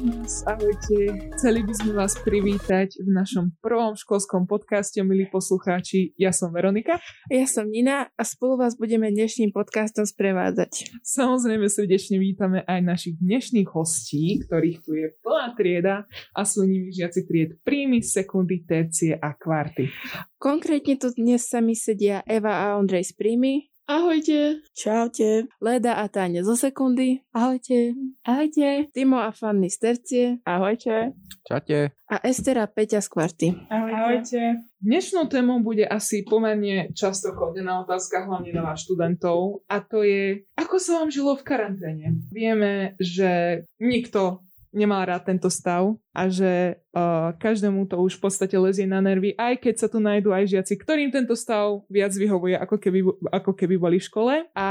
nás, ahojte. Chceli by sme vás privítať v našom prvom školskom podcaste, milí poslucháči. Ja som Veronika. Ja som Nina a spolu vás budeme dnešným podcastom sprevádzať. Samozrejme srdečne vítame aj našich dnešných hostí, ktorých tu je plná trieda a sú nimi žiaci tried príjmy, sekundy, tercie a kvarty. Konkrétne tu dnes sami sedia Eva a Ondrej z príjmy, Ahojte. Čaute. Leda a Táňa zo sekundy. Ahojte. Ahojte. Timo a Fanny z tercie. Ahojte. Čaute. A Estera Peťa z kvarty. Ahojte. Ahojte. Dnešnou témou bude asi pomerne často chodená otázka, hlavne na vás študentov, a to je, ako sa vám žilo v karanténe? Vieme, že nikto nemal rád tento stav a že uh, každému to už v podstate lezie na nervy, aj keď sa tu nájdú aj žiaci, ktorým tento stav viac vyhovuje, ako keby, ako keby boli v škole. A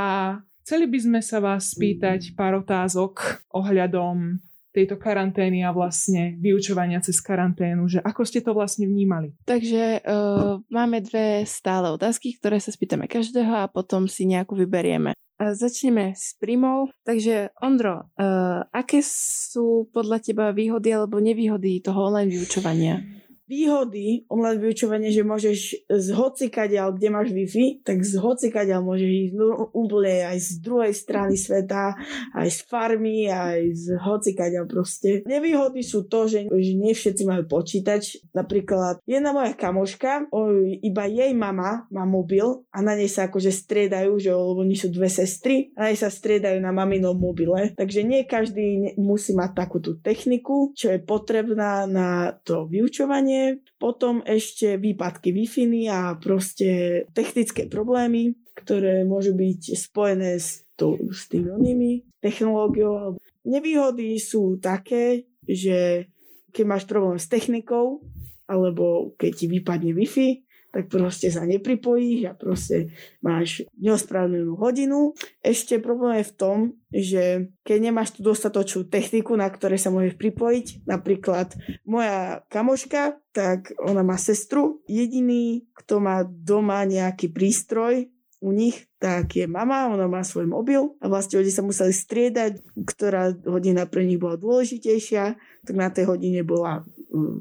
chceli by sme sa vás spýtať pár otázok ohľadom tejto karantény a vlastne vyučovania cez karanténu, že ako ste to vlastne vnímali? Takže uh, máme dve stále otázky, ktoré sa spýtame každého a potom si nejakú vyberieme. Začneme s príjmou. Takže Ondro, uh, aké sú podľa teba výhody alebo nevýhody toho online vyučovania? Výhody online vyučovania, že môžeš z hocikadiaľ, kde máš Wi-Fi, tak z hocikadiaľ môžeš ísť no, úplne aj z druhej strany sveta, aj z farmy, aj z hocikadiaľ proste. Nevýhody sú to, že, že nie všetci majú počítač. Napríklad jedna moja kamoška, o, iba jej mama má mobil a na nej sa akože striedajú, že lebo oni sú dve sestry a na nej sa striedajú na maminom mobile. Takže nie každý musí mať takúto techniku, čo je potrebná na to vyučovanie potom ešte výpadky wi a proste technické problémy, ktoré môžu byť spojené s, to, s tými onými technológiou. Nevýhody sú také, že keď máš problém s technikou, alebo keď ti vypadne Wi-Fi, tak proste sa nepripojíš a proste máš neospravedlnenú hodinu. Ešte problém je v tom, že keď nemáš tú dostatočnú techniku, na ktorej sa môžeš pripojiť, napríklad moja kamoška, tak ona má sestru. Jediný, kto má doma nejaký prístroj, u nich, tak je mama, ona má svoj mobil a vlastne oni sa museli striedať, ktorá hodina pre nich bola dôležitejšia, tak na tej hodine bola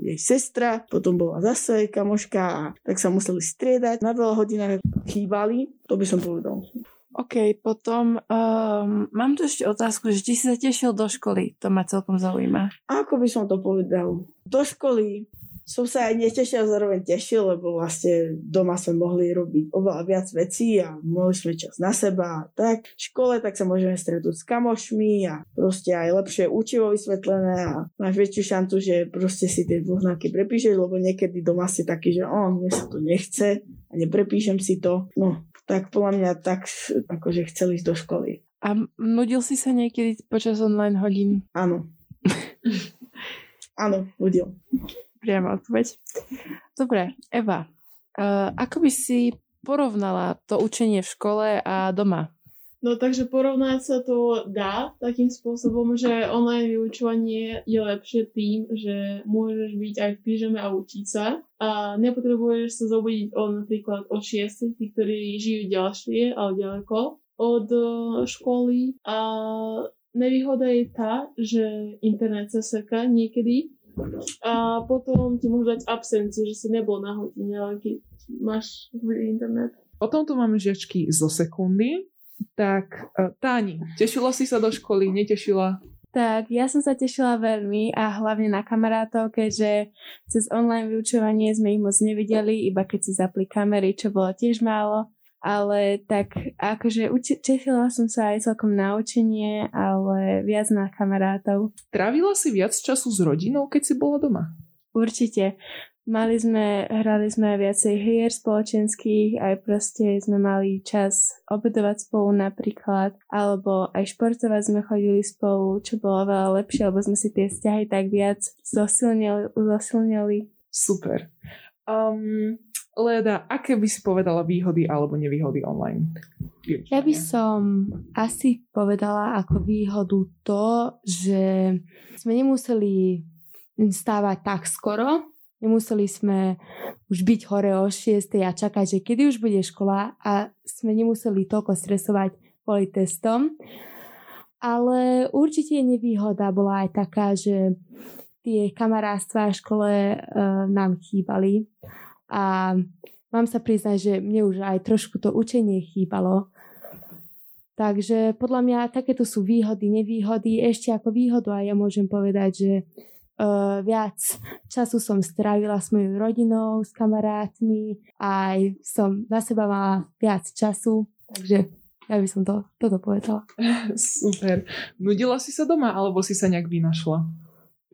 jej sestra, potom bola zase kamoška a tak sa museli striedať. Na veľa hodinách chýbali, to by som povedal. OK, potom um, mám tu ešte otázku, že či si sa tešil do školy, to ma celkom zaujíma. Ako by som to povedal? Do školy som sa aj netešil, zároveň tešil, lebo vlastne doma sme mohli robiť oveľa viac vecí a mohli sme čas na seba a tak. V škole tak sa môžeme stretnúť s kamošmi a proste aj lepšie učivo vysvetlené a máš väčšiu šancu, že proste si tie dôznaky prepíšeš, lebo niekedy doma si taký, že o, mne sa to nechce a neprepíšem si to. No, tak podľa mňa tak, akože chceli ísť do školy. A nudil si sa niekedy počas online hodín? Áno. Áno, nudil priama odpoveď. Dobre, Eva, uh, ako by si porovnala to učenie v škole a doma? No takže porovnať sa to dá takým spôsobom, že online vyučovanie je lepšie tým, že môžeš byť aj v pížame a učiť sa a nepotrebuješ sa zobudiť od napríklad o 6, tí, ktorí žijú ďalšie, ale ďaleko od e, školy a nevýhoda je tá, že internet sa seká niekedy a potom ti môžu dať absencie, že si nebol na hodine, ale keď máš internet. Potom tu máme žiačky zo sekundy. Tak, e, Táni, tešila si sa do školy, netešila? Tak, ja som sa tešila veľmi a hlavne na kamarátov, keďže cez online vyučovanie sme ich moc nevideli, iba keď si zapli kamery, čo bolo tiež málo ale tak akože tešila som sa aj celkom na učenie, ale viac na kamarátov. Trávila si viac času s rodinou, keď si bola doma? Určite. Mali sme, hrali sme viacej hier spoločenských, aj proste sme mali čas obedovať spolu napríklad, alebo aj športovať sme chodili spolu, čo bolo veľa lepšie, lebo sme si tie vzťahy tak viac zosilnili. zosilnili. Super. Um, Leda, aké by si povedala výhody alebo nevýhody online? Ja by som asi povedala ako výhodu to, že sme nemuseli stávať tak skoro, nemuseli sme už byť hore o 6 a čakať, že kedy už bude škola a sme nemuseli toľko stresovať kvôli testom. ale určite nevýhoda bola aj taká, že tie kamarátstva v škole uh, nám chýbali a mám sa priznať, že mne už aj trošku to učenie chýbalo. Takže podľa mňa takéto sú výhody, nevýhody. Ešte ako výhodu aj ja môžem povedať, že uh, viac času som strávila s mojou rodinou, s kamarátmi, aj som na seba mala viac času, takže ja by som to, toto povedala. Super. Nudila si sa doma, alebo si sa nejak vynašla?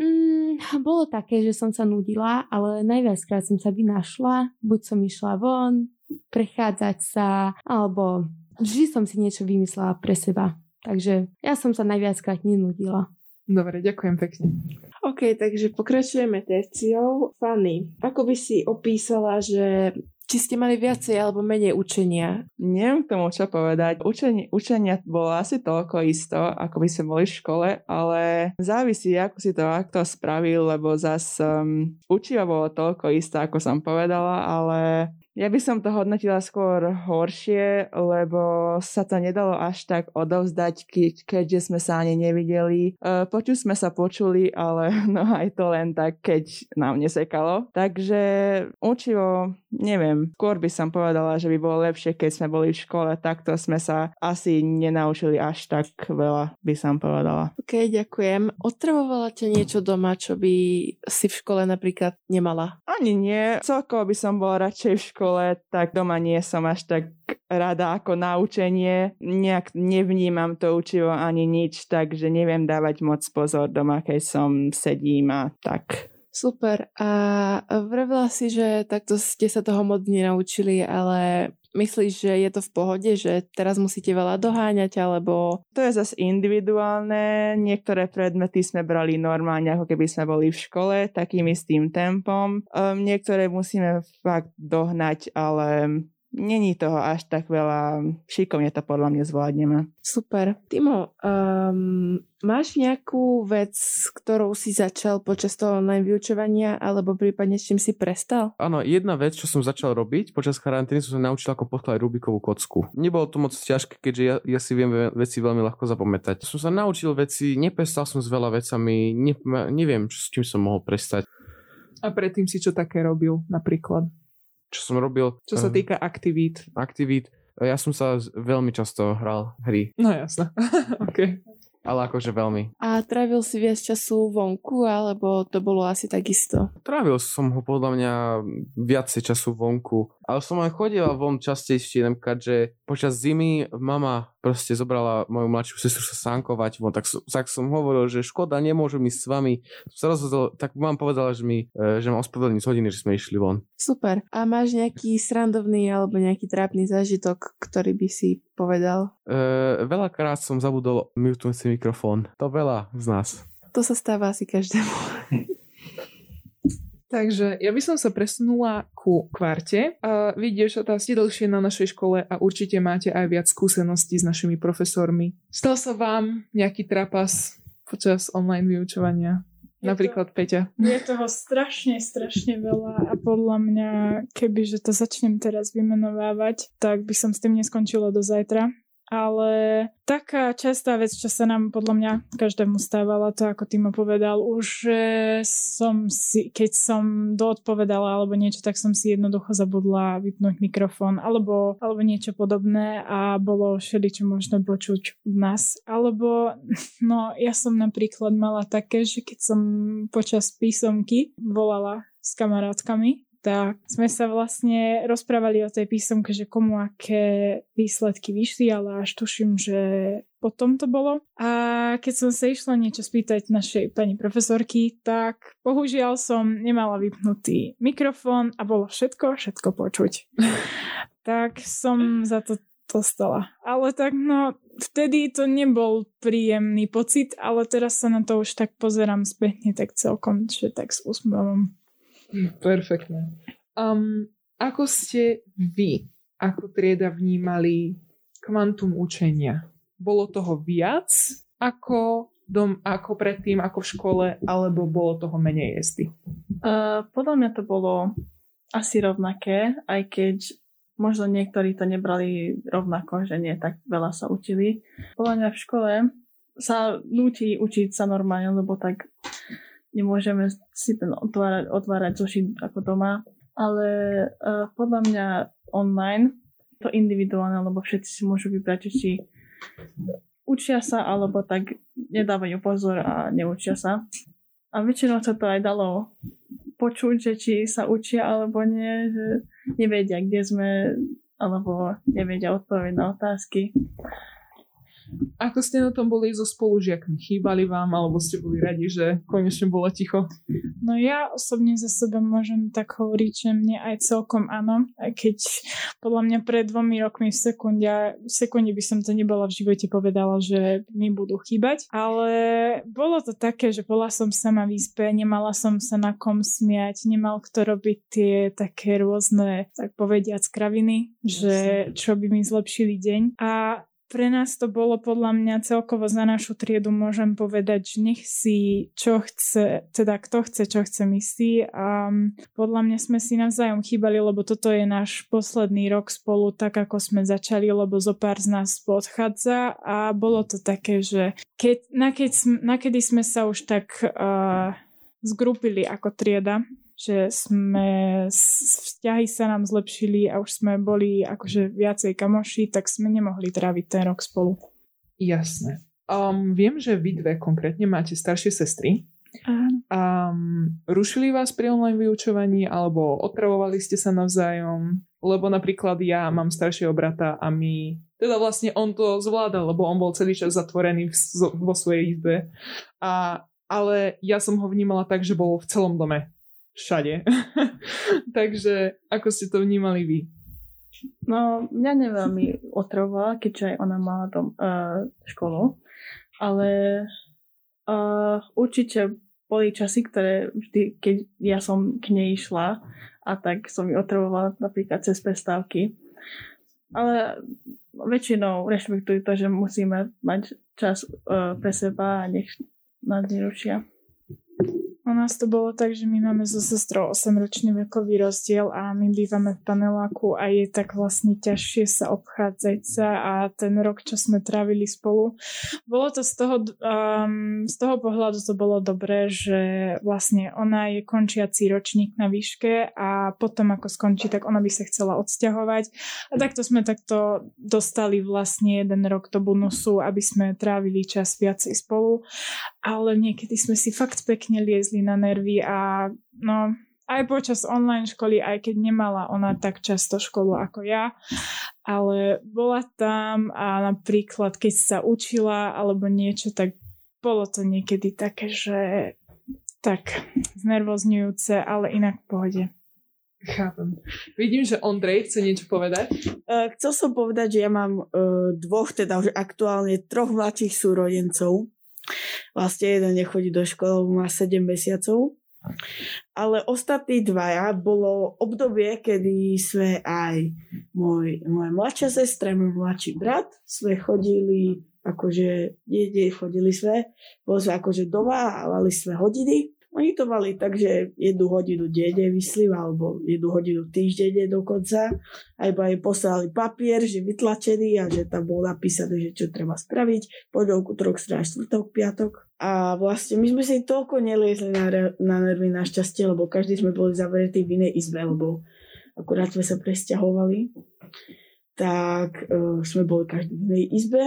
Mm, bolo také, že som sa nudila, ale najviackrát som sa vynašla. Buď som išla von, prechádzať sa, alebo vždy som si niečo vymyslela pre seba. Takže ja som sa najviackrát nenudila. Dobre, ďakujem pekne. OK, takže pokračujeme terciou. Fanny, ako by si opísala, že či ste mali viacej alebo menej učenia? Neviem k tomu čo povedať. Učenie, učenia bolo asi toľko isto, ako by sme boli v škole, ale závisí, ako si to akto spravil, lebo zas um, učiva bolo toľko isto, ako som povedala, ale ja by som to hodnotila skôr horšie, lebo sa to nedalo až tak odovzdať, keď, keďže sme sa ani nevideli. E, počuť sme sa počuli, ale no aj to len tak, keď nám nesekalo. Takže učivo, neviem, skôr by som povedala, že by bolo lepšie, keď sme boli v škole, takto sme sa asi nenaučili až tak veľa, by som povedala. OK, ďakujem. Otravovala ťa niečo doma, čo by si v škole napríklad nemala? Ani nie. Celkovo by som bola radšej v škole škole, tak doma nie som až tak rada ako naučenie. Nejak nevnímam to učivo ani nič, takže neviem dávať moc pozor doma, keď som sedím a tak. Super. A vravila si, že takto ste sa toho moc nenaučili, ale Myslíš, že je to v pohode, že teraz musíte veľa doháňať, alebo... To je zase individuálne. Niektoré predmety sme brali normálne, ako keby sme boli v škole, takým istým tempom. Um, niektoré musíme fakt dohnať, ale není toho až tak veľa. Šikovne to podľa mňa zvládneme. Super. Timo, um, máš nejakú vec, ktorou si začal počas toho online vyučovania, alebo prípadne s čím si prestal? Áno, jedna vec, čo som začal robiť počas karantény, som sa naučil ako podkladať Rubikovú kocku. Nebolo to moc ťažké, keďže ja, ja si viem veci veľmi ľahko zapamätať. Som sa naučil veci, neprestal som s veľa vecami, ne, neviem, s čím som mohol prestať. A predtým si čo také robil napríklad? Čo som robil. Čo sa týka aktivít. Aktivít. Ja som sa veľmi často hral hry. No jasné. OK ale akože veľmi. A trávil si viac času vonku, alebo to bolo asi takisto? Trávil som ho podľa mňa viacej času vonku, ale som aj chodila von častejšie, napríklad, že počas zimy mama proste zobrala moju mladšiu sestru sa sánkovať von, tak, tak som hovoril, že škoda, nemôžem ísť s vami. Sa rozhodol, tak mám povedala, že, mi, e, že mám ospravedlniť z hodiny, že sme išli von. Super. A máš nejaký srandovný alebo nejaký trápny zážitok, ktorý by si povedal? E, veľakrát som zabudol mute si mikrofón. To veľa z nás. To sa stáva asi každému. Takže ja by som sa presunula ku kvarte. A vidíš, že ste dlhšie na našej škole a určite máte aj viac skúseností s našimi profesormi. Stal sa vám nejaký trapas počas online vyučovania? Je Napríklad to, Peťa. Je toho strašne, strašne veľa a podľa mňa, keby že to začnem teraz vymenovávať, tak by som s tým neskončila do zajtra ale taká častá vec, čo sa nám podľa mňa každému stávala, to ako Timo povedal, už som si, keď som doodpovedala alebo niečo, tak som si jednoducho zabudla vypnúť mikrofón alebo, alebo niečo podobné a bolo všeli, čo možno počuť v nás. Alebo, no ja som napríklad mala také, že keď som počas písomky volala s kamarátkami, tak sme sa vlastne rozprávali o tej písomke, že komu aké výsledky vyšli, ale až tuším, že potom to bolo. A keď som sa išla niečo spýtať našej pani profesorky, tak bohužiaľ som nemala vypnutý mikrofón a bolo všetko, všetko počuť. tak som za to dostala. Ale tak no, vtedy to nebol príjemný pocit, ale teraz sa na to už tak pozerám spätne, tak celkom, že tak s úsmevom. Perfektné. Um, ako ste vy ako trieda vnímali kvantum učenia? Bolo toho viac ako, dom, ako predtým, ako v škole, alebo bolo toho menej jesty? Uh, podľa mňa to bolo asi rovnaké, aj keď možno niektorí to nebrali rovnako, že nie tak veľa sa učili. Podľa mňa v škole sa nutí učiť sa normálne, lebo tak nemôžeme si ten otvárať, otvárať zošit ako doma. Ale uh, podľa mňa online to individuálne, lebo všetci si môžu vybrať, či učia sa, alebo tak nedávajú pozor a neučia sa. A väčšinou sa to aj dalo počuť, že či sa učia alebo nie, že nevedia, kde sme, alebo nevedia odpovedať na otázky. Ako ste na tom boli so spolužiakmi? Chýbali vám, alebo ste boli radi, že konečne bolo ticho? No ja osobne za seba môžem tak hovoriť, že mne aj celkom áno, aj keď podľa mňa pred dvomi rokmi v sekunde, v sekunde by som to nebola v živote povedala, že mi budú chýbať, ale bolo to také, že bola som sama v izbe, nemala som sa na kom smiať, nemal kto robiť tie také rôzne, tak povediac, kraviny, že čo by mi zlepšili deň. A pre nás to bolo podľa mňa celkovo za našu triedu môžem povedať, že nech si čo chce, teda kto chce, čo chce myslí. A podľa mňa sme si navzájom chýbali, lebo toto je náš posledný rok spolu tak, ako sme začali, lebo zo pár z nás odchádza a bolo to také, že keď, nakedy, nakedy sme sa už tak uh, zgrupili ako trieda, že sme, vzťahy sa nám zlepšili a už sme boli akože viacej kamoši, tak sme nemohli tráviť ten rok spolu. Jasné. Um, viem, že vy dve konkrétne máte staršie sestry. Áno. Um, rušili vás pri online vyučovaní alebo otravovali ste sa navzájom? Lebo napríklad ja mám staršieho brata a my teda vlastne on to zvládal, lebo on bol celý čas zatvorený v, vo svojej izbe. A, ale ja som ho vnímala tak, že bol v celom dome všade. Takže ako ste to vnímali vy? No, mňa neveľmi otrvovala, keďže aj ona mala dom, uh, školu, ale uh, určite boli časy, ktoré vždy, keď ja som k nej išla a tak som ju otrvovala napríklad cez prestávky. Ale väčšinou rešpektujú to, že musíme mať čas uh, pre seba a nech nás nerušia. Nás to bolo tak, že my máme so sestrou 8-ročný vekový rozdiel a my bývame v paneláku a je tak vlastne ťažšie sa obchádzať sa a ten rok, čo sme trávili spolu, bolo to z toho, um, z toho pohľadu to bolo dobré, že vlastne ona je končiaci ročník na výške a potom ako skončí, tak ona by sa chcela odsťahovať. A takto sme takto dostali vlastne jeden rok do bonusu, aby sme trávili čas viacej spolu, ale niekedy sme si fakt pekne liezli na nervy a no aj počas online školy, aj keď nemala ona tak často školu ako ja, ale bola tam a napríklad keď sa učila alebo niečo, tak bolo to niekedy také, že tak znervozňujúce, ale inak v pohode. Chápem. Vidím, že Ondrej chce niečo povedať. Uh, chcel som povedať, že ja mám uh, dvoch, teda už aktuálne troch mladších súrodencov. Vlastne jeden nechodí do školy, má 7 mesiacov. Ale ostatní dvaja bolo obdobie, kedy sme aj môj, moja mladšia sestra, môj mladší brat, sme chodili akože, nie, chodili sme, boli sme akože doma a mali sme hodiny oni to mali tak, že jednu hodinu denne vyslím, alebo jednu hodinu týždenne dokonca. A iba jej poslali papier, že vytlačený a že tam bolo napísané, že čo treba spraviť. Pondelku, trok, strana, štvrtok, piatok. A vlastne my sme si toľko neliezli na, na nervy našťastie, lebo každý sme boli zavretí v inej izbe, lebo akurát sme sa presťahovali. Tak uh, sme boli každý v inej izbe.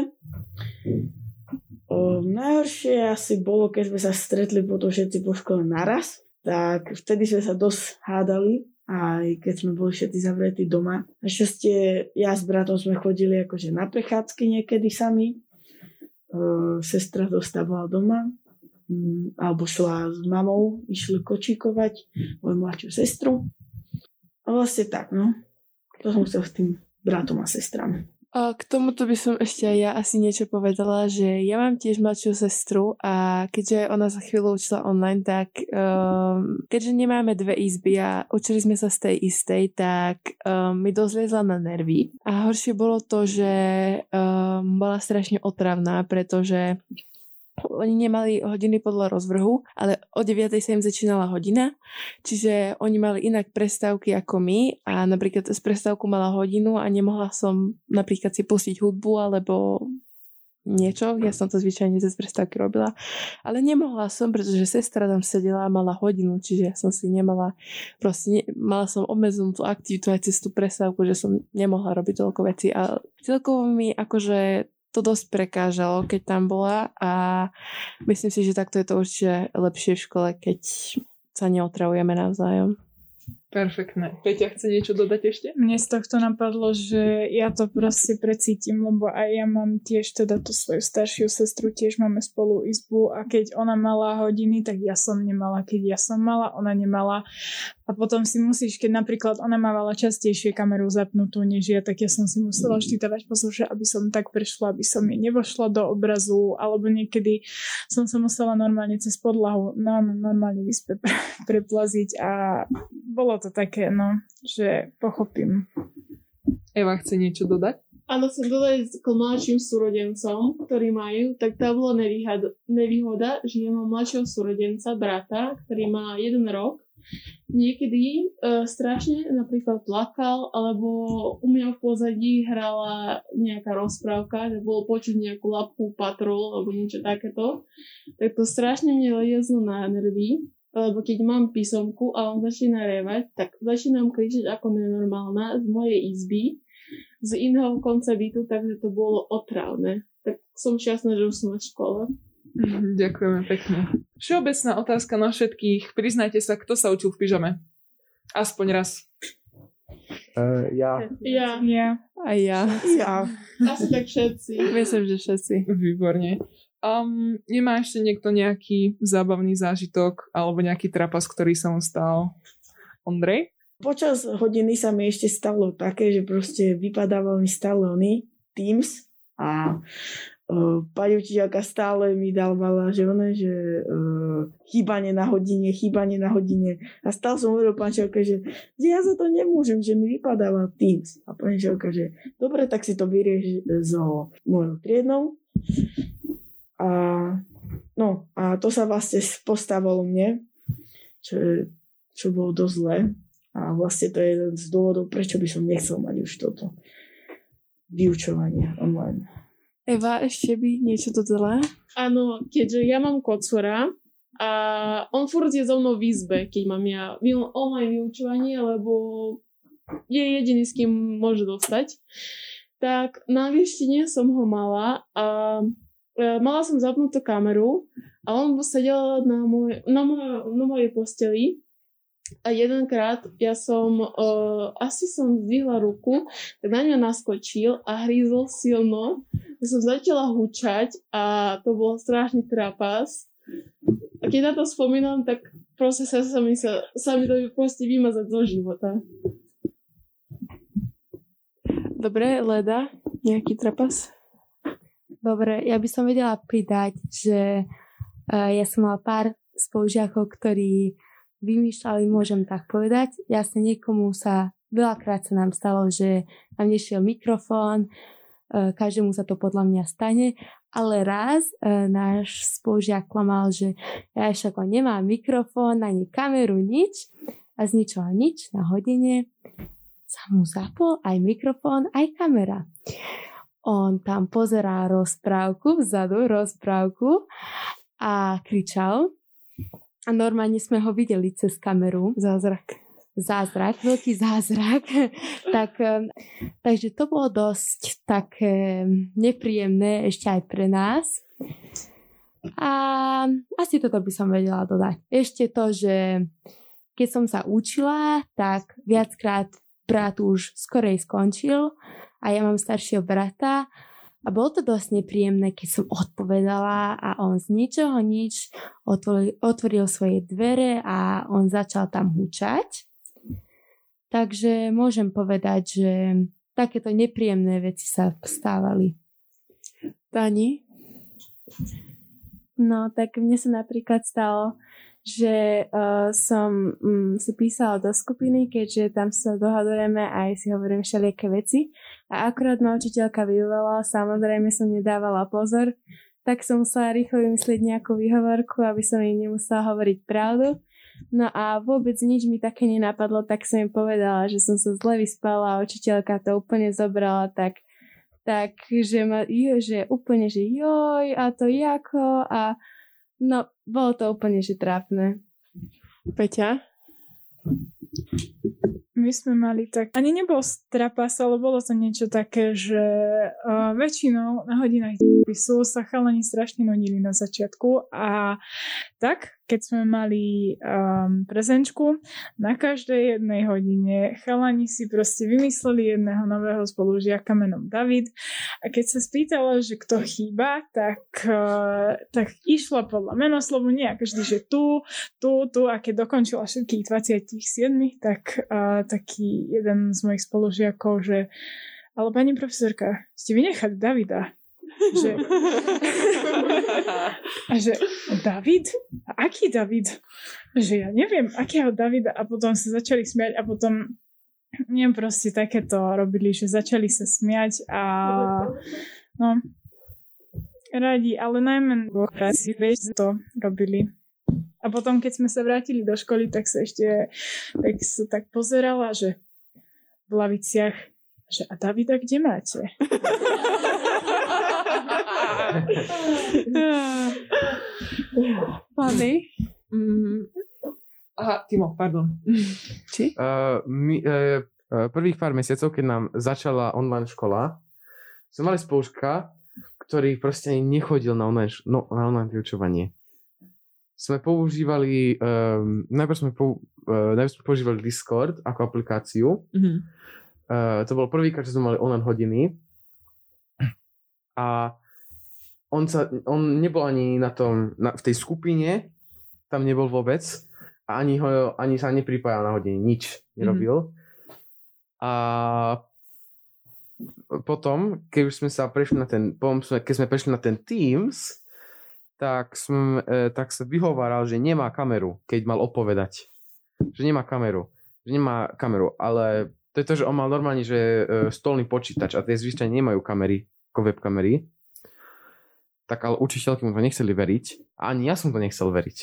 O, najhoršie asi bolo, keď sme sa stretli potom všetci po škole naraz, tak vtedy sme sa dosť hádali, aj keď sme boli všetci zavretí doma. Našťastie ja s bratom sme chodili akože na prechádzky niekedy sami. O, sestra dostávala doma, mm, alebo šla s mamou, išli kočíkovať moju mladšiu sestru. A vlastne tak, no. To som chcel s tým bratom a sestrami. K tomuto by som ešte aj ja asi niečo povedala, že ja mám tiež mladšiu sestru a keďže ona za chvíľu učila online, tak um, keďže nemáme dve izby a učili sme sa z tej istej, tak um, mi dozliezla na nervy. A horšie bolo to, že um, bola strašne otravná, pretože oni nemali hodiny podľa rozvrhu, ale o 9. sa im začínala hodina, čiže oni mali inak prestávky ako my a napríklad z prestávku mala hodinu a nemohla som napríklad si pustiť hudbu alebo niečo. Ja som to zvyčajne cez prestávky robila. Ale nemohla som, pretože sestra tam sedela a mala hodinu, čiže ja som si nemala, proste ne, mala som obmedzenú tú aktivitu aj cez tú prestávku, že som nemohla robiť toľko veci. A celkovo mi akože to dosť prekážalo, keď tam bola a myslím si, že takto je to určite lepšie v škole, keď sa neotravujeme navzájom. Perfektné. Peťa chce niečo dodať ešte? Mne z tohto napadlo, že ja to proste precítim, lebo aj ja mám tiež teda tú svoju staršiu sestru, tiež máme spolu izbu a keď ona mala hodiny, tak ja som nemala. Keď ja som mala, ona nemala. A potom si musíš, keď napríklad ona mávala častejšie kameru zapnutú než ja, tak ja som si musela pozor, že aby som tak prešla, aby som jej nevošla do obrazu, alebo niekedy som sa musela normálne cez podlahu no, normálne vyspe preplaziť a bolo to také, no, že pochopím. Eva chce niečo dodať? Áno, chcem dodať k mladším súrodencom, ktorí majú, tak tá bola nevýhoda, nevýhoda, že ja mám mladšieho súrodenca, brata, ktorý má jeden rok niekedy uh, strašne napríklad plakal, alebo u mňa v pozadí hrala nejaká rozprávka, že bolo počuť nejakú lapku patrol alebo niečo takéto, tak to strašne mne liezlo na nervy, lebo keď mám písomku a on začína revať, tak začínam kričať ako nenormálna z mojej izby, z iného konca bytu, takže to bolo otravné. Tak som šťastná, že už som v škole. Ďakujeme pekne. Všeobecná otázka na všetkých. Priznajte sa, kto sa učil v pyžame? Aspoň raz. Uh, ja. Ja. Ja. A ja. Ja. Asi tak všetci. Myslím, že všetci. Výborne. Um, nemá ešte niekto nejaký zábavný zážitok alebo nejaký trapas, ktorý sa mu stal? Ondrej? Počas hodiny sa mi ešte stalo také, že proste vypadával mi stále oný Teams a uh, pani učiteľka stále mi dávala, že one, že uh, chýbanie na hodine, chýbanie na hodine. A stále som hovoril pani učiteľke, že, že ja za to nemôžem, že mi vypadáva Teams. A pani učiteľka, že dobre, tak si to vyrieš so mojou triednou. A, no, a to sa vlastne postavilo mne, čo, čo bolo dosť zlé. A vlastne to je jeden z dôvodov, prečo by som nechcel mať už toto vyučovanie online. Eva, ešte by niečo dodala? Áno, keďže ja mám kocora a on furt je so mnou v izbe, keď mám ja online vyučovanie, lebo je jediný, s kým môže dostať. Tak na výštine som ho mala a mala som zapnutú kameru a on sedel na, môj, na, môj, na mojej posteli a jedenkrát ja som, uh, asi som zdvihla ruku, tak na ňa naskočil a hrízol silno. Ja som začala hučať a to bol strašný trapas. A keď na to spomínam, tak proste sa, sa, mi, sa, sa mi to proste vymazať zo života. Dobre, Leda, nejaký trapas? Dobre, ja by som vedela pridať, že uh, ja som mala pár spolužiakov, ktorí vymýšľali, môžem tak povedať. Jasne niekomu sa, veľakrát sa nám stalo, že nám nešiel mikrofón, uh, každému sa to podľa mňa stane, ale raz uh, náš spolužiak klamal, že ja však nemám mikrofón, ani kameru, nič a z ničoho nič na hodine sa mu zapol aj mikrofón, aj kamera on tam pozerá rozprávku, vzadu rozprávku a kričal. A normálne sme ho videli cez kameru. Zázrak. Zázrak, veľký zázrak. tak, takže to bolo dosť také nepríjemné ešte aj pre nás. A asi toto by som vedela dodať. Ešte to, že keď som sa učila, tak viackrát brat už skorej skončil a ja mám staršieho brata a bolo to dosť nepríjemné, keď som odpovedala a on z ničoho nič otvoril, otvoril svoje dvere a on začal tam hučať. Takže môžem povedať, že takéto nepríjemné veci sa stávali. Tani? No, tak mne sa napríklad stalo, že uh, som um, si písala do skupiny, keďže tam sa dohadujeme aj si hovorím všelijaké veci. A akurát ma učiteľka vyvolala, samozrejme som nedávala pozor, tak som musela rýchlo vymyslieť nejakú výhovorku, aby som jej nemusela hovoriť pravdu. No a vôbec nič mi také nenapadlo, tak som im povedala, že som sa zle vyspala a učiteľka to úplne zobrala tak tak že, ma, že úplne, že joj, a to jako, a no, bolo to úplne, že trápne. Peťa? My sme mali tak, ani nebol strapas, ale bolo to niečo také, že uh, väčšinou na hodinách spisu sa chalani strašne nudili na začiatku a tak, keď sme mali um, prezenčku, na každej jednej hodine chalani si proste vymysleli jedného nového spolužiaka menom David a keď sa spýtala, že kto chýba, tak, uh, tak išla podľa menoslovu, nie každý, že tu, tu, tu a keď dokončila všetkých 27, tak uh, taký jeden z mojich spolužiakov, že ale pani profesorka, ste vynechali Davida. Že... A že David? A aký David? Že ja neviem, akého Davida. A potom sa začali smiať a potom neviem, proste takéto robili, že začali sa smiať a no, radi, ale najmä si vieš, to robili. A potom, keď sme sa vrátili do školy, tak sa ešte tak, sa tak pozerala, že v laviciach, že a Davida kde máte? Pani? Mm, aha, Timo, pardon. Či? Uh, my, uh, prvých pár mesiacov, keď nám začala online škola, sme mali spolužka, ktorý proste ani nechodil na online, no, na online vyučovanie. Sme používali, um, najprv, sme pou, uh, najprv sme používali Discord ako aplikáciu. Mhm. Uh, to bolo prvýkrát, že sme mali online hodiny. A on, sa, on nebol ani na tom, na, v tej skupine, tam nebol vôbec a ani, ho, ani sa nepripájal na hodiny, nič nerobil. Mm-hmm. A potom, keď už sme sa prešli na ten, keď sme prešli na ten Teams, tak, som, e, tak sa vyhováral, že nemá kameru, keď mal opovedať. Že nemá kameru. Že nemá kameru, ale to je to, že on mal normálne, že e, stolný počítač a tie zvyčajne nemajú kamery, ako webkamery tak ale učiteľky mu to nechceli veriť a ani ja som to nechcel veriť.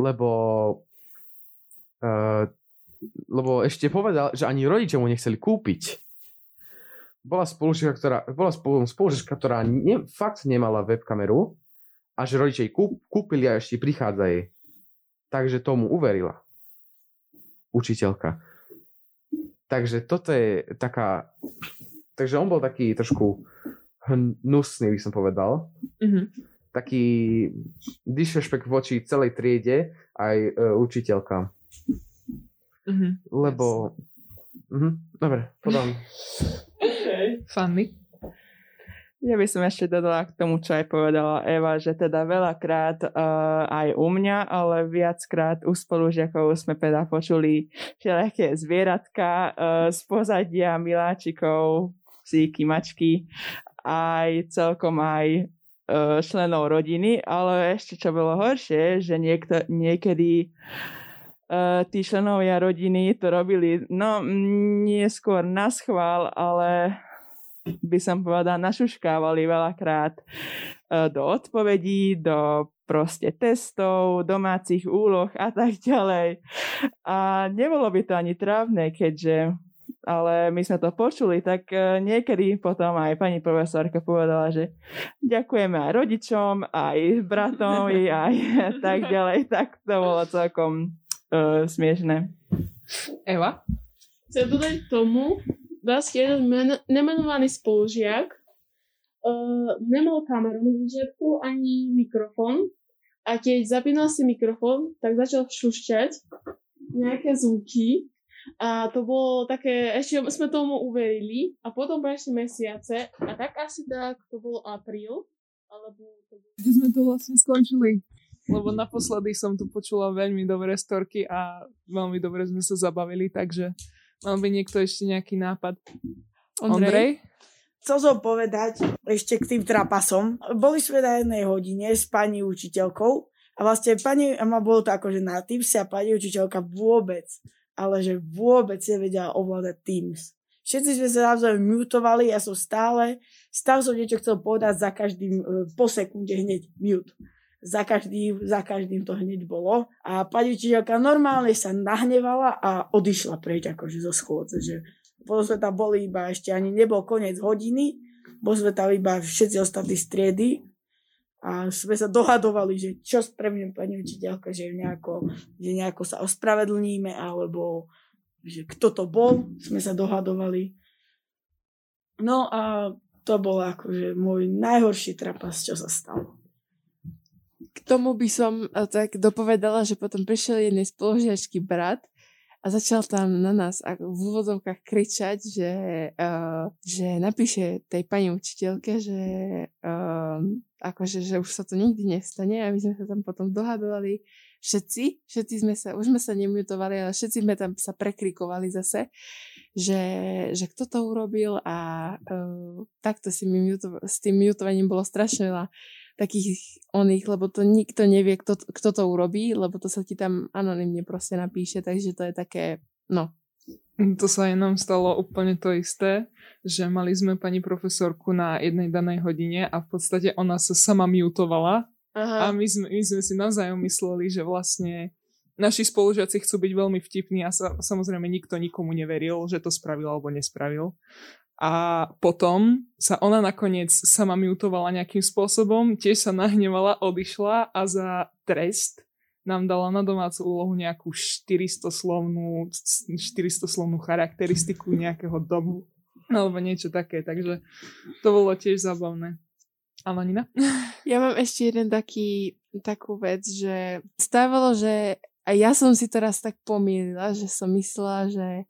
Lebo uh, lebo ešte povedal, že ani rodičia mu nechceli kúpiť. Bola spolužička, ktorá, bola spolužička, ktorá ne, fakt nemala webkameru a že rodičia jej kúp, kúpili a ešte prichádza jej. Takže tomu uverila. Učiteľka. Takže toto je taká... Takže on bol taký trošku hnusný, by som povedal. Mm-hmm. Taký disrespekt voči celej triede aj e, učiteľkám. Mm-hmm. Lebo... Mhm, dobre, potom. Okay. Fanny. Ja by som ešte dodala k tomu, čo aj povedala Eva, že teda veľakrát uh, aj u mňa, ale viackrát u spolužiakov sme teda počuli všelijaké zvieratka uh, z pozadia miláčikov, psíky, mačky aj celkom aj uh, členov rodiny, ale ešte čo bolo horšie, že niekto, niekedy uh, tí členovia rodiny to robili, no nie skôr na schvál, ale by som povedala, našuškávali veľakrát uh, do odpovedí, do proste testov, domácich úloh a tak ďalej. A nebolo by to ani trávne, keďže ale my sme to počuli, tak e, niekedy potom aj pani profesorka povedala, že ďakujeme aj rodičom, aj bratovi, aj tak ďalej, tak to bolo celkom uh, smiešné. Eva? Chcem dodať tomu, vlastne jeden men- nemenovaný spolužiak uh, nemal kameru na začiatku ani mikrofón a keď zapínal si mikrofón, tak začal šušťať nejaké zvuky a to bolo také, ešte sme tomu uverili a potom prešli mesiace a tak asi tak to bol apríl, alebo to bolo... Kde sme to vlastne skončili? Lebo naposledy som tu počula veľmi dobré storky a veľmi dobre sme sa zabavili, takže mal by niekto ešte nejaký nápad. Ondrej? Ondrej? Chcel som povedať ešte k tým trapasom. Boli sme na jednej hodine s pani učiteľkou a vlastne pani, a ma bolo to akože na tým sa pani učiteľka vôbec ale že vôbec nevedia ovládať Teams. Všetci sme sa navzájom mutovali, ja som stále, stále som niečo chcel povedať za každým, e, po sekunde hneď mute. Za každým, za každým to hneď bolo. A pani učiteľka normálne sa nahnevala a odišla preč akože zo schôdze. Že tam boli iba ešte ani nebol koniec hodiny tam iba všetci ostatní striedy a sme sa dohadovali, že čo spravíme pani učiteľka, že nejako, že nejako sa ospravedlníme, alebo že kto to bol, sme sa dohadovali. No a to bol akože môj najhorší trapas, čo sa stalo. K tomu by som eh, tak dopovedala, že potom prišiel jednej spolužiačky brat a začal tam na nás v úvodovkách kričať, že, uh, že napíše tej pani učiteľke, že uh, akože, že už sa to nikdy nestane a my sme sa tam potom dohadovali. Všetci, všetci sme sa, už sme sa nemutovali, ale všetci sme tam sa prekrikovali zase, že, že kto to urobil a uh, takto si mi muto, s tým mutovaním bolo strašne veľa takých oných, lebo to nikto nevie, kto, kto to urobí, lebo to sa ti tam anonymne proste napíše, takže to je také, no. To sa aj nám stalo úplne to isté, že mali sme pani profesorku na jednej danej hodine a v podstate ona sa sama mutovala Aha. a my sme, my sme si navzájom mysleli, že vlastne naši spolužiaci chcú byť veľmi vtipní a sa, samozrejme nikto nikomu neveril, že to spravil alebo nespravil. A potom sa ona nakoniec sama mutovala nejakým spôsobom, tiež sa nahnevala, odišla a za trest nám dala na domácu úlohu nejakú 400 slovnú, 400 slovnú charakteristiku nejakého domu alebo niečo také, takže to bolo tiež zábavné. Áno, Nina? Ja mám ešte jeden taký, takú vec, že stávalo, že a ja som si teraz tak pomýlila, že som myslela, že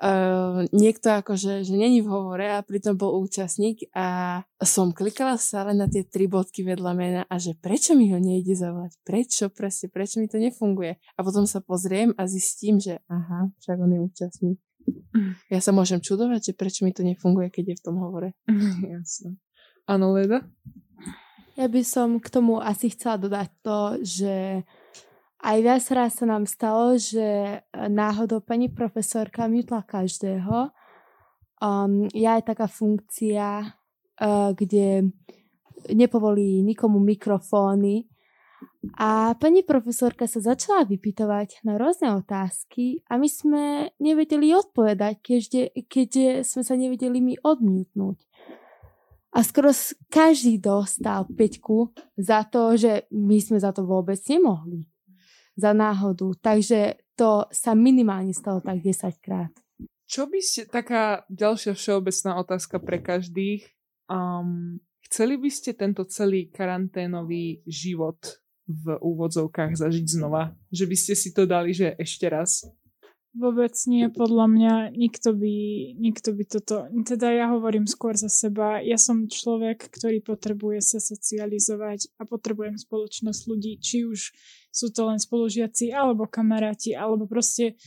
uh, niekto akože, že není v hovore a pritom bol účastník a som klikala stále na tie tri bodky vedľa mena a že prečo mi ho nejde zavolať? Prečo? Presne, prečo mi to nefunguje? A potom sa pozriem a zistím, že aha, však on je účastník. Ja sa môžem čudovať, že prečo mi to nefunguje, keď je v tom hovore. Jasne. Áno, Leda? Ja by som k tomu asi chcela dodať to, že aj viac raz sa nám stalo, že e, náhodou pani profesorka mutla každého. Um, ja je taká funkcia, uh, kde nepovolí nikomu mikrofóny. A pani profesorka sa začala vypytovať na rôzne otázky a my sme nevedeli odpovedať, keďže, keďže sme sa nevedeli mi odmutnúť. A skoro každý dostal peťku za to, že my sme za to vôbec nemohli za náhodu. Takže to sa minimálne stalo tak 10 krát. Čo by ste, taká ďalšia všeobecná otázka pre každých, um, chceli by ste tento celý karanténový život v úvodzovkách zažiť znova? Že by ste si to dali, že ešte raz? Vôbec nie, podľa mňa nikto by, nikto by toto, teda ja hovorím skôr za seba, ja som človek, ktorý potrebuje sa socializovať a potrebujem spoločnosť ľudí, či už sú to len spolužiaci, alebo kamaráti, alebo proste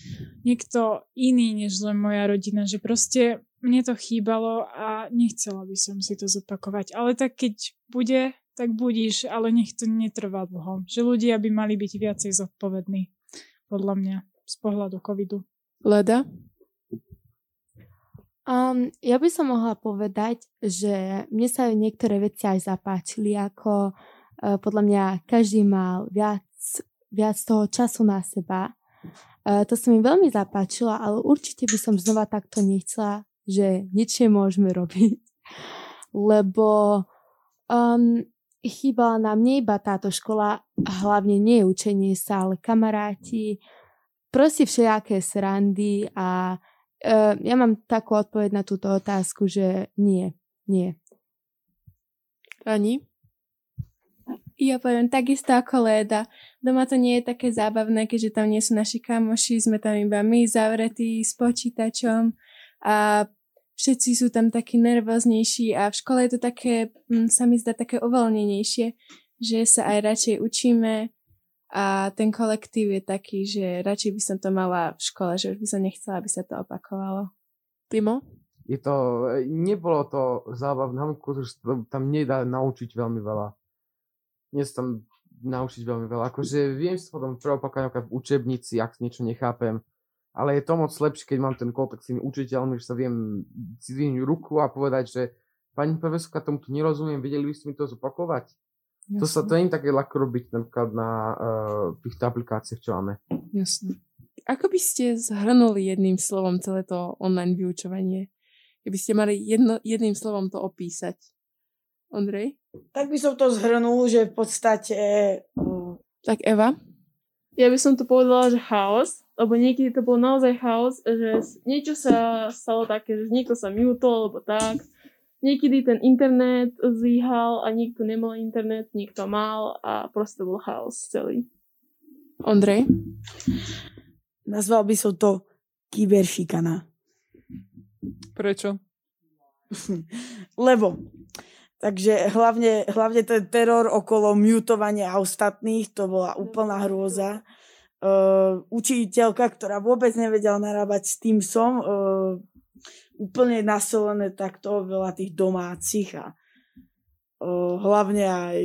niekto iný, než len moja rodina, že proste mne to chýbalo a nechcela by som si to zopakovať, ale tak keď bude, tak budíš, ale nech to netrvá dlho, že ľudia by mali byť viacej zodpovední, podľa mňa z pohľadu covidu. Leda? Um, ja by som mohla povedať, že mne sa niektoré veci aj zapáčili, ako uh, podľa mňa každý mal viac, viac toho času na seba. Uh, to sa mi veľmi zapáčilo, ale určite by som znova takto nechcela, že nič nemôžeme robiť. Lebo um, chýbala nám nie iba táto škola, hlavne nie učenie sa, ale kamaráti, proste všelijaké srandy a uh, ja mám takú odpoveď na túto otázku, že nie, nie. Ani? Ja poviem takisto ako Leda. Doma to nie je také zábavné, keďže tam nie sú naši kamoši, sme tam iba my zavretí s počítačom a všetci sú tam takí nervóznejší a v škole je to také, hm, sa mi zdá také uvoľnenejšie, že sa aj radšej učíme, a ten kolektív je taký, že radšej by som to mala v škole, že už by som nechcela, aby sa to opakovalo. Timo? Je to, nebolo to zábavné, tam nedá naučiť veľmi veľa. Nie sa tam naučiť veľmi veľa. Akože viem si potom preopakovať v učebnici, ak niečo nechápem, ale je to moc lepšie, keď mám ten kontakt s tými učiteľmi, že sa viem si ruku a povedať, že pani profesorka, tomuto nerozumiem, vedeli by ste mi to zopakovať? Jasne. To sa to nie je také ľahko robiť napríklad na uh, týchto aplikáciách, čo máme. Jasne. Ako by ste zhrnuli jedným slovom celé to online vyučovanie? Keby ste mali jedno, jedným slovom to opísať. Ondrej? Tak by som to zhrnul, že v podstate... Uh... Tak Eva? Ja by som to povedala, že chaos, lebo niekedy to bol naozaj chaos, že niečo sa stalo také, že niekto sa mutol, alebo tak. Niekedy ten internet zlyhal a niekto nemal internet, niekto mal a proste bol chaos celý. Ondrej? Nazval by som to kyberšikana. Prečo? Lebo Takže hlavne, hlavne ten teror okolo mutovania ostatných, to bola úplná hrôza. Uh, učiteľka, ktorá vôbec nevedela narábať s tým som, uh, úplne nasolené takto veľa tých domácich a uh, hlavne aj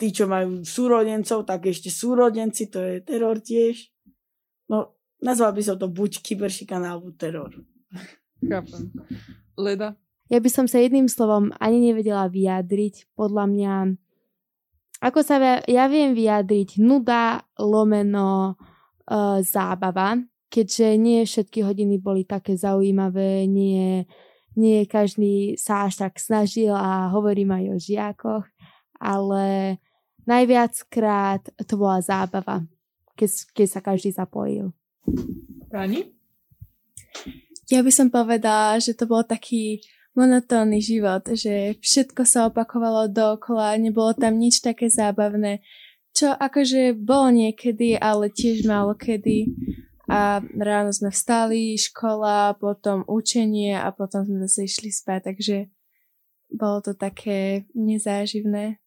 tí, čo majú súrodencov, tak ešte súrodenci, to je teror tiež. No, nazval by som to buď kyberšikana alebo teror. Chápem. Leda? Ja by som sa jedným slovom ani nevedela vyjadriť. Podľa mňa, ako sa ja viem vyjadriť, nuda, lomeno, uh, zábava, keďže nie všetky hodiny boli také zaujímavé, nie, nie každý sa až tak snažil a hovorím aj o žiakoch, ale najviackrát to bola zábava, keď, keď sa každý zapojil. Pani? Ja by som povedala, že to bol taký monotónny život, že všetko sa opakovalo dookola, nebolo tam nič také zábavné, čo akože bolo niekedy, ale tiež málo kedy. A ráno sme vstali, škola, potom učenie a potom sme zase išli spať, takže bolo to také nezáživné.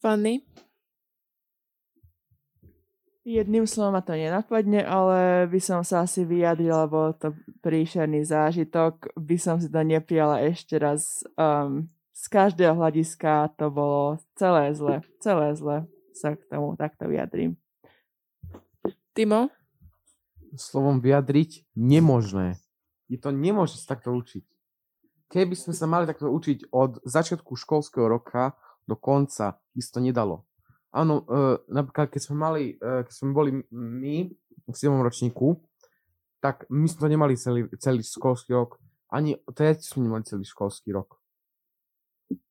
Fanny? Jedným slovom ma to nenapadne, ale by som sa asi vyjadrila, bol to príšerný zážitok. By som si to neprijala ešte raz. Um, z každého hľadiska to bolo celé zle. Celé zle sa k tomu takto vyjadrím. Timo? Slovom vyjadriť nemožné. Je to nemožné sa takto učiť. Keby sme sa mali takto učiť od začiatku školského roka do konca, by to nedalo áno, uh, napríklad keď sme mali, uh, keď sme boli my v 7. ročníku, tak my sme to nemali celý, celý školský rok. Ani teď sme nemali celý školský rok.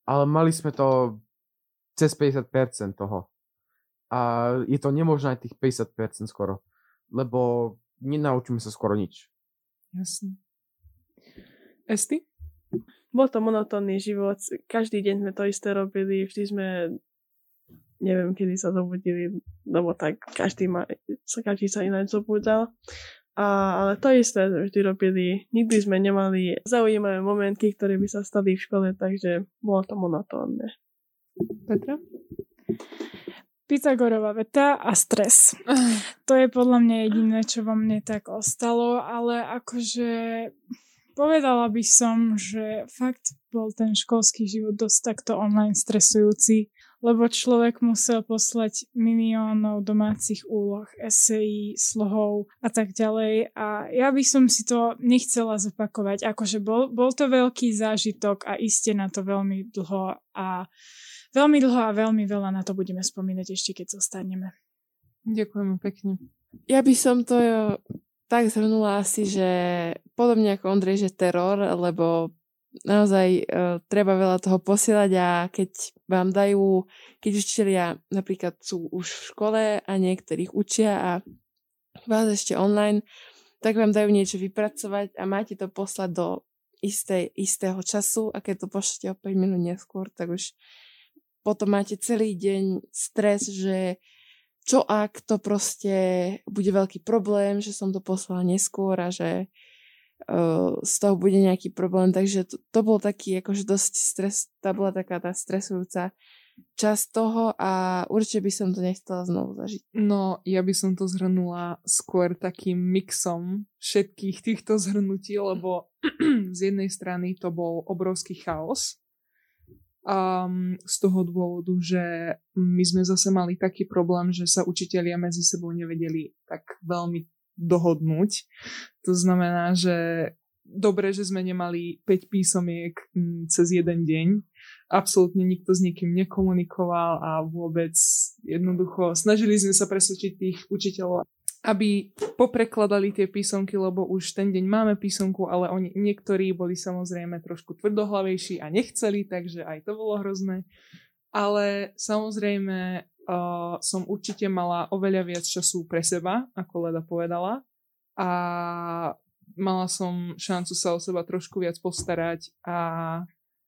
Ale mali sme to cez 50% toho. A je to nemožné aj tých 50% skoro. Lebo nenaučíme sa skoro nič. Jasne. Esty? Bol to monotónny život. Každý deň sme to isté robili. Vždy sme neviem, kedy sa zobudili, lebo tak každý, ma, každý sa ináč zobudal. A, ale to isté vždy robili. Nikdy sme nemali zaujímavé momenty, ktoré by sa stali v škole, takže bolo to monotónne. Petra? Pythagorová veta a stres. To je podľa mňa jediné, čo vo mne tak ostalo, ale akože povedala by som, že fakt bol ten školský život dosť takto online stresujúci lebo človek musel poslať miliónov domácich úloh, esejí, slohov a tak ďalej a ja by som si to nechcela zopakovať, akože bol, bol to veľký zážitok a iste na to veľmi dlho a veľmi dlho a veľmi veľa na to budeme spomínať ešte, keď zostaneme. Ďakujeme pekne. Ja by som to tak zhrnula asi, že podobne ako Ondrej, že teror, lebo naozaj uh, treba veľa toho posielať a keď vám dajú, keď učiteľia napríklad sú už v škole a niektorých učia a vás ešte online, tak vám dajú niečo vypracovať a máte to poslať do istej, istého času a keď to pošlete o 5 minút neskôr, tak už potom máte celý deň stres, že čo ak to proste bude veľký problém, že som to poslala neskôr a že z toho bude nejaký problém, takže to, to bol taký akože dosť stres, tá bola taká tá stresujúca časť toho a určite by som to nechcela znovu zažiť. No, ja by som to zhrnula skôr takým mixom všetkých týchto zhrnutí, lebo z jednej strany to bol obrovský chaos, um, z toho dôvodu, že my sme zase mali taký problém, že sa učitelia medzi sebou nevedeli tak veľmi dohodnúť. To znamená, že dobre, že sme nemali 5 písomiek mm, cez jeden deň. Absolútne nikto s nikým nekomunikoval a vôbec jednoducho snažili sme sa presvedčiť tých učiteľov, aby poprekladali tie písomky, lebo už ten deň máme písomku, ale oni niektorí boli samozrejme trošku tvrdohlavejší a nechceli, takže aj to bolo hrozné. Ale samozrejme uh, som určite mala oveľa viac času pre seba, ako Leda povedala. A mala som šancu sa o seba trošku viac postarať a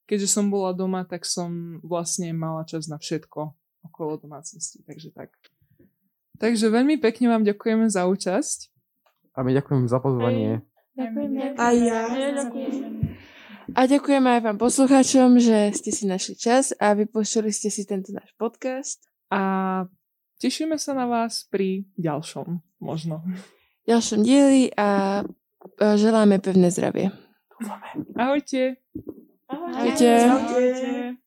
keďže som bola doma, tak som vlastne mala čas na všetko okolo domácnosti, takže tak. Takže veľmi pekne vám ďakujeme za účasť. A my ďakujem za pozvanie. Ďakujeme. A ja. A ďakujeme aj vám poslucháčom, že ste si našli čas a vypočuli ste si tento náš podcast. A tešíme sa na vás pri ďalšom, možno. Ďalšom dieli a želáme pevné zdravie. Ahojte. Ahojte. Ahojte.